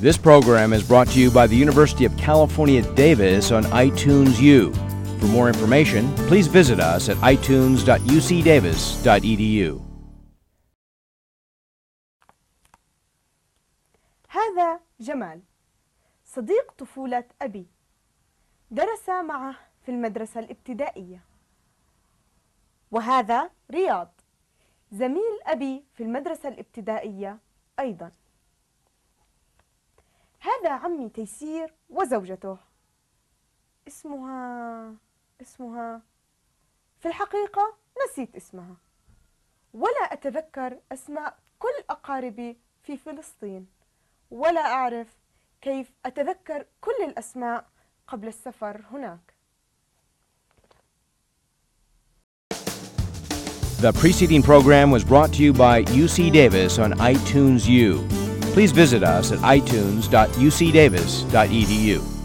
This program is brought to you by the University of California, Davis on iTunes U. For more information, please visit us at itunes.ucdavis.edu. هذا جمال صديق طفولة أبي درس معه في المدرسة الابتدائية وهذا رياض زميل أبي في المدرسة الابتدائية أيضا هذا عمي تيسير وزوجته. اسمها اسمها في الحقيقة نسيت اسمها. ولا أتذكر أسماء كل أقاربي في فلسطين ولا أعرف كيف أتذكر كل الأسماء قبل السفر هناك. The preceding program was brought to you by UC Davis on iTunes U. Please visit us at itunes.ucdavis.edu.